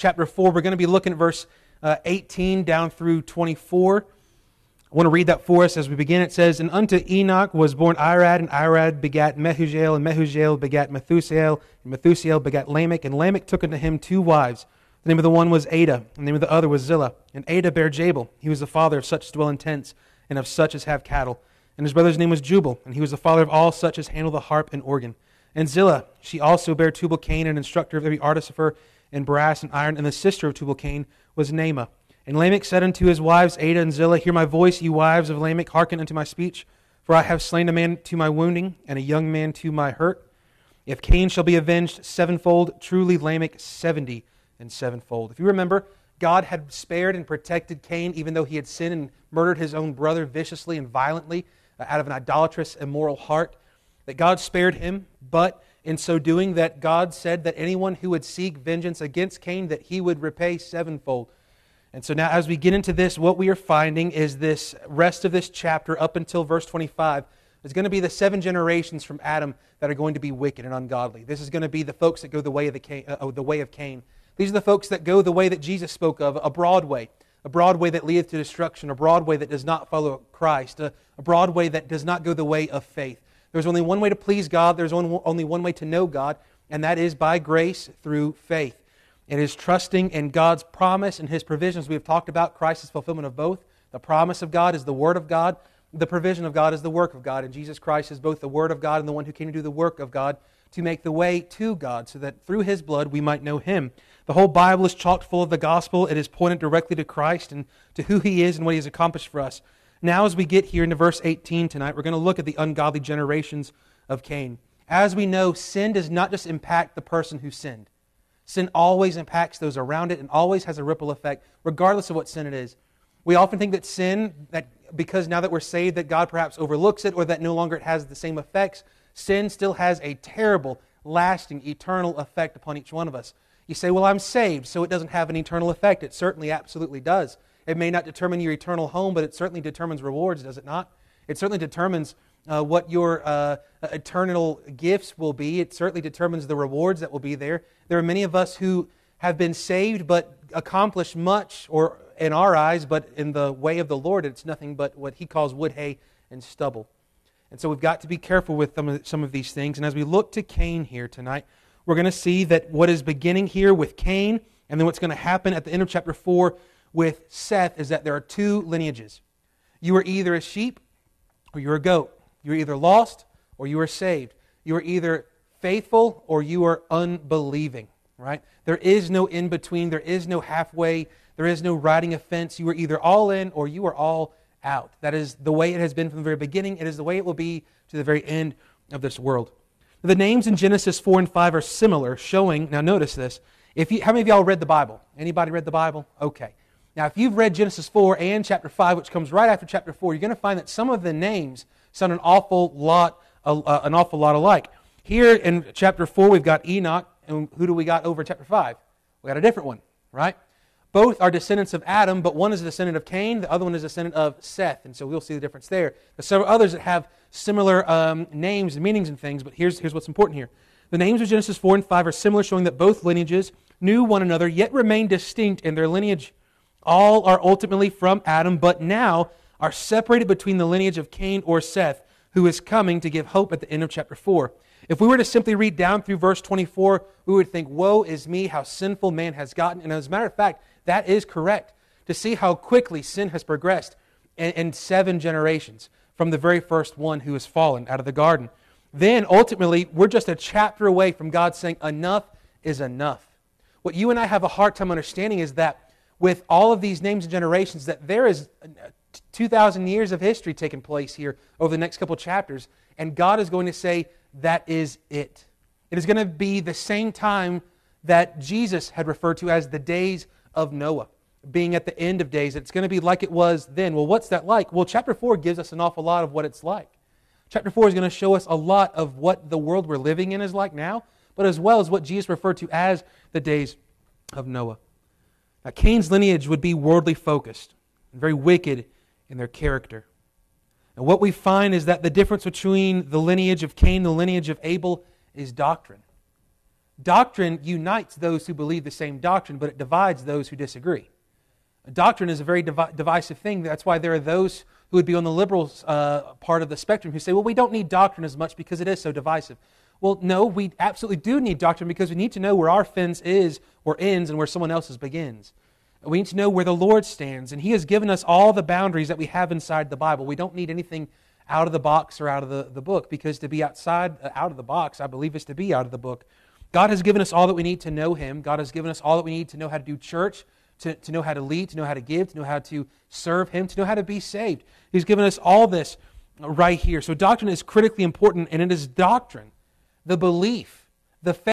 chapter 4. We're going to be looking at verse uh, 18 down through 24. I want to read that for us as we begin. It says, And unto Enoch was born Irad, and Irad begat Mehujael, and Mehujael begat Methusael, and Methusael begat Lamech, and Lamech took unto him two wives. The name of the one was Adah, and the name of the other was Zillah. And Adah bare Jabal. He was the father of such as dwell in tents, and of such as have cattle. And his brother's name was Jubal, and he was the father of all such as handle the harp and organ. And Zillah, she also bare Tubal Cain, an instructor of every artificer in brass and iron, and the sister of Tubal Cain was Naamah. And Lamech said unto his wives, Adah and Zillah, Hear my voice, ye wives of Lamech, hearken unto my speech. For I have slain a man to my wounding, and a young man to my hurt. If Cain shall be avenged sevenfold, truly Lamech seventy and sevenfold. If you remember, God had spared and protected Cain, even though he had sinned and murdered his own brother viciously and violently uh, out of an idolatrous, immoral heart. That God spared him, but in so doing, that God said that anyone who would seek vengeance against Cain, that he would repay sevenfold. And so now, as we get into this, what we are finding is this rest of this chapter up until verse 25 is going to be the seven generations from Adam that are going to be wicked and ungodly. This is going to be the folks that go the way of, the Cain, uh, the way of Cain. These are the folks that go the way that Jesus spoke of, a broad way, a broad way that leadeth to destruction, a broad way that does not follow Christ, a, a broad way that does not go the way of faith. There's only one way to please God, there's only one way to know God, and that is by grace through faith. It is trusting in God's promise and His provisions. We have talked about Christ's fulfillment of both. The promise of God is the Word of God. The provision of God is the work of God. And Jesus Christ is both the Word of God and the one who came to do the work of God to make the way to God so that through His blood we might know Him. The whole Bible is chock full of the gospel. It is pointed directly to Christ and to who He is and what He has accomplished for us. Now, as we get here into verse 18 tonight, we're going to look at the ungodly generations of Cain. As we know, sin does not just impact the person who sinned. Sin always impacts those around it and always has a ripple effect, regardless of what sin it is. We often think that sin, that because now that we're saved, that God perhaps overlooks it or that no longer it has the same effects. Sin still has a terrible, lasting, eternal effect upon each one of us. You say, Well, I'm saved, so it doesn't have an eternal effect. It certainly absolutely does. It may not determine your eternal home, but it certainly determines rewards, does it not? It certainly determines uh, what your uh, eternal gifts will be. It certainly determines the rewards that will be there. There are many of us who have been saved but accomplished much, or in our eyes, but in the way of the Lord, it's nothing but what He calls wood, hay, and stubble. And so we've got to be careful with some of, some of these things. And as we look to Cain here tonight, we're going to see that what is beginning here with Cain, and then what's going to happen at the end of chapter 4 with Seth is that there are two lineages. You are either a sheep or you're a goat. You're either lost or you are saved. You are either faithful or you are unbelieving, right? There is no in between. There is no halfway. There is no riding a fence. You are either all in or you are all out. That is the way it has been from the very beginning. It is the way it will be to the very end of this world. The names in Genesis 4 and 5 are similar, showing, now notice this. If you, how many of y'all read the Bible? Anybody read the Bible? Okay. Now, if you've read Genesis 4 and chapter 5, which comes right after chapter 4, you're going to find that some of the names sound an awful lot, uh, an awful lot alike. Here in chapter 4, we've got Enoch, and who do we got over chapter 5? We got a different one, right? Both are descendants of Adam, but one is a descendant of Cain, the other one is a descendant of Seth, and so we'll see the difference there. There's several others that have similar um, names and meanings and things, but here's, here's what's important here. The names of Genesis 4 and 5 are similar, showing that both lineages knew one another, yet remained distinct in their lineage. All are ultimately from Adam, but now are separated between the lineage of Cain or Seth, who is coming to give hope at the end of chapter 4. If we were to simply read down through verse 24, we would think, Woe is me, how sinful man has gotten. And as a matter of fact, that is correct. To see how quickly sin has progressed in, in seven generations from the very first one who has fallen out of the garden. Then ultimately, we're just a chapter away from God saying, Enough is enough. What you and I have a hard time understanding is that with all of these names and generations that there is uh, 2,000 years of history taking place here over the next couple chapters, and God is going to say, That is it. It is going to be the same time that Jesus had referred to as the days of Noah, being at the end of days. It's going to be like it was then. Well, what's that like? Well, chapter 4 gives us an awful lot of what it's like. Chapter 4 is going to show us a lot of what the world we're living in is like now, but as well as what Jesus referred to as the days of Noah. Now, Cain's lineage would be worldly focused and very wicked in their character. And what we find is that the difference between the lineage of Cain and the lineage of Abel is doctrine. Doctrine unites those who believe the same doctrine, but it divides those who disagree. Doctrine is a very divi- divisive thing. That's why there are those who would be on the liberal uh, part of the spectrum who say, well, we don't need doctrine as much because it is so divisive. Well, no, we absolutely do need doctrine because we need to know where our fence is or ends and where someone else's begins. We need to know where the Lord stands, and He has given us all the boundaries that we have inside the Bible. We don't need anything out of the box or out of the, the book because to be outside, uh, out of the box, I believe, is to be out of the book. God has given us all that we need to know Him. God has given us all that we need to know how to do church, to, to know how to lead, to know how to give, to know how to serve Him, to know how to be saved. He's given us all this right here. So, doctrine is critically important, and it is doctrine, the belief, the faith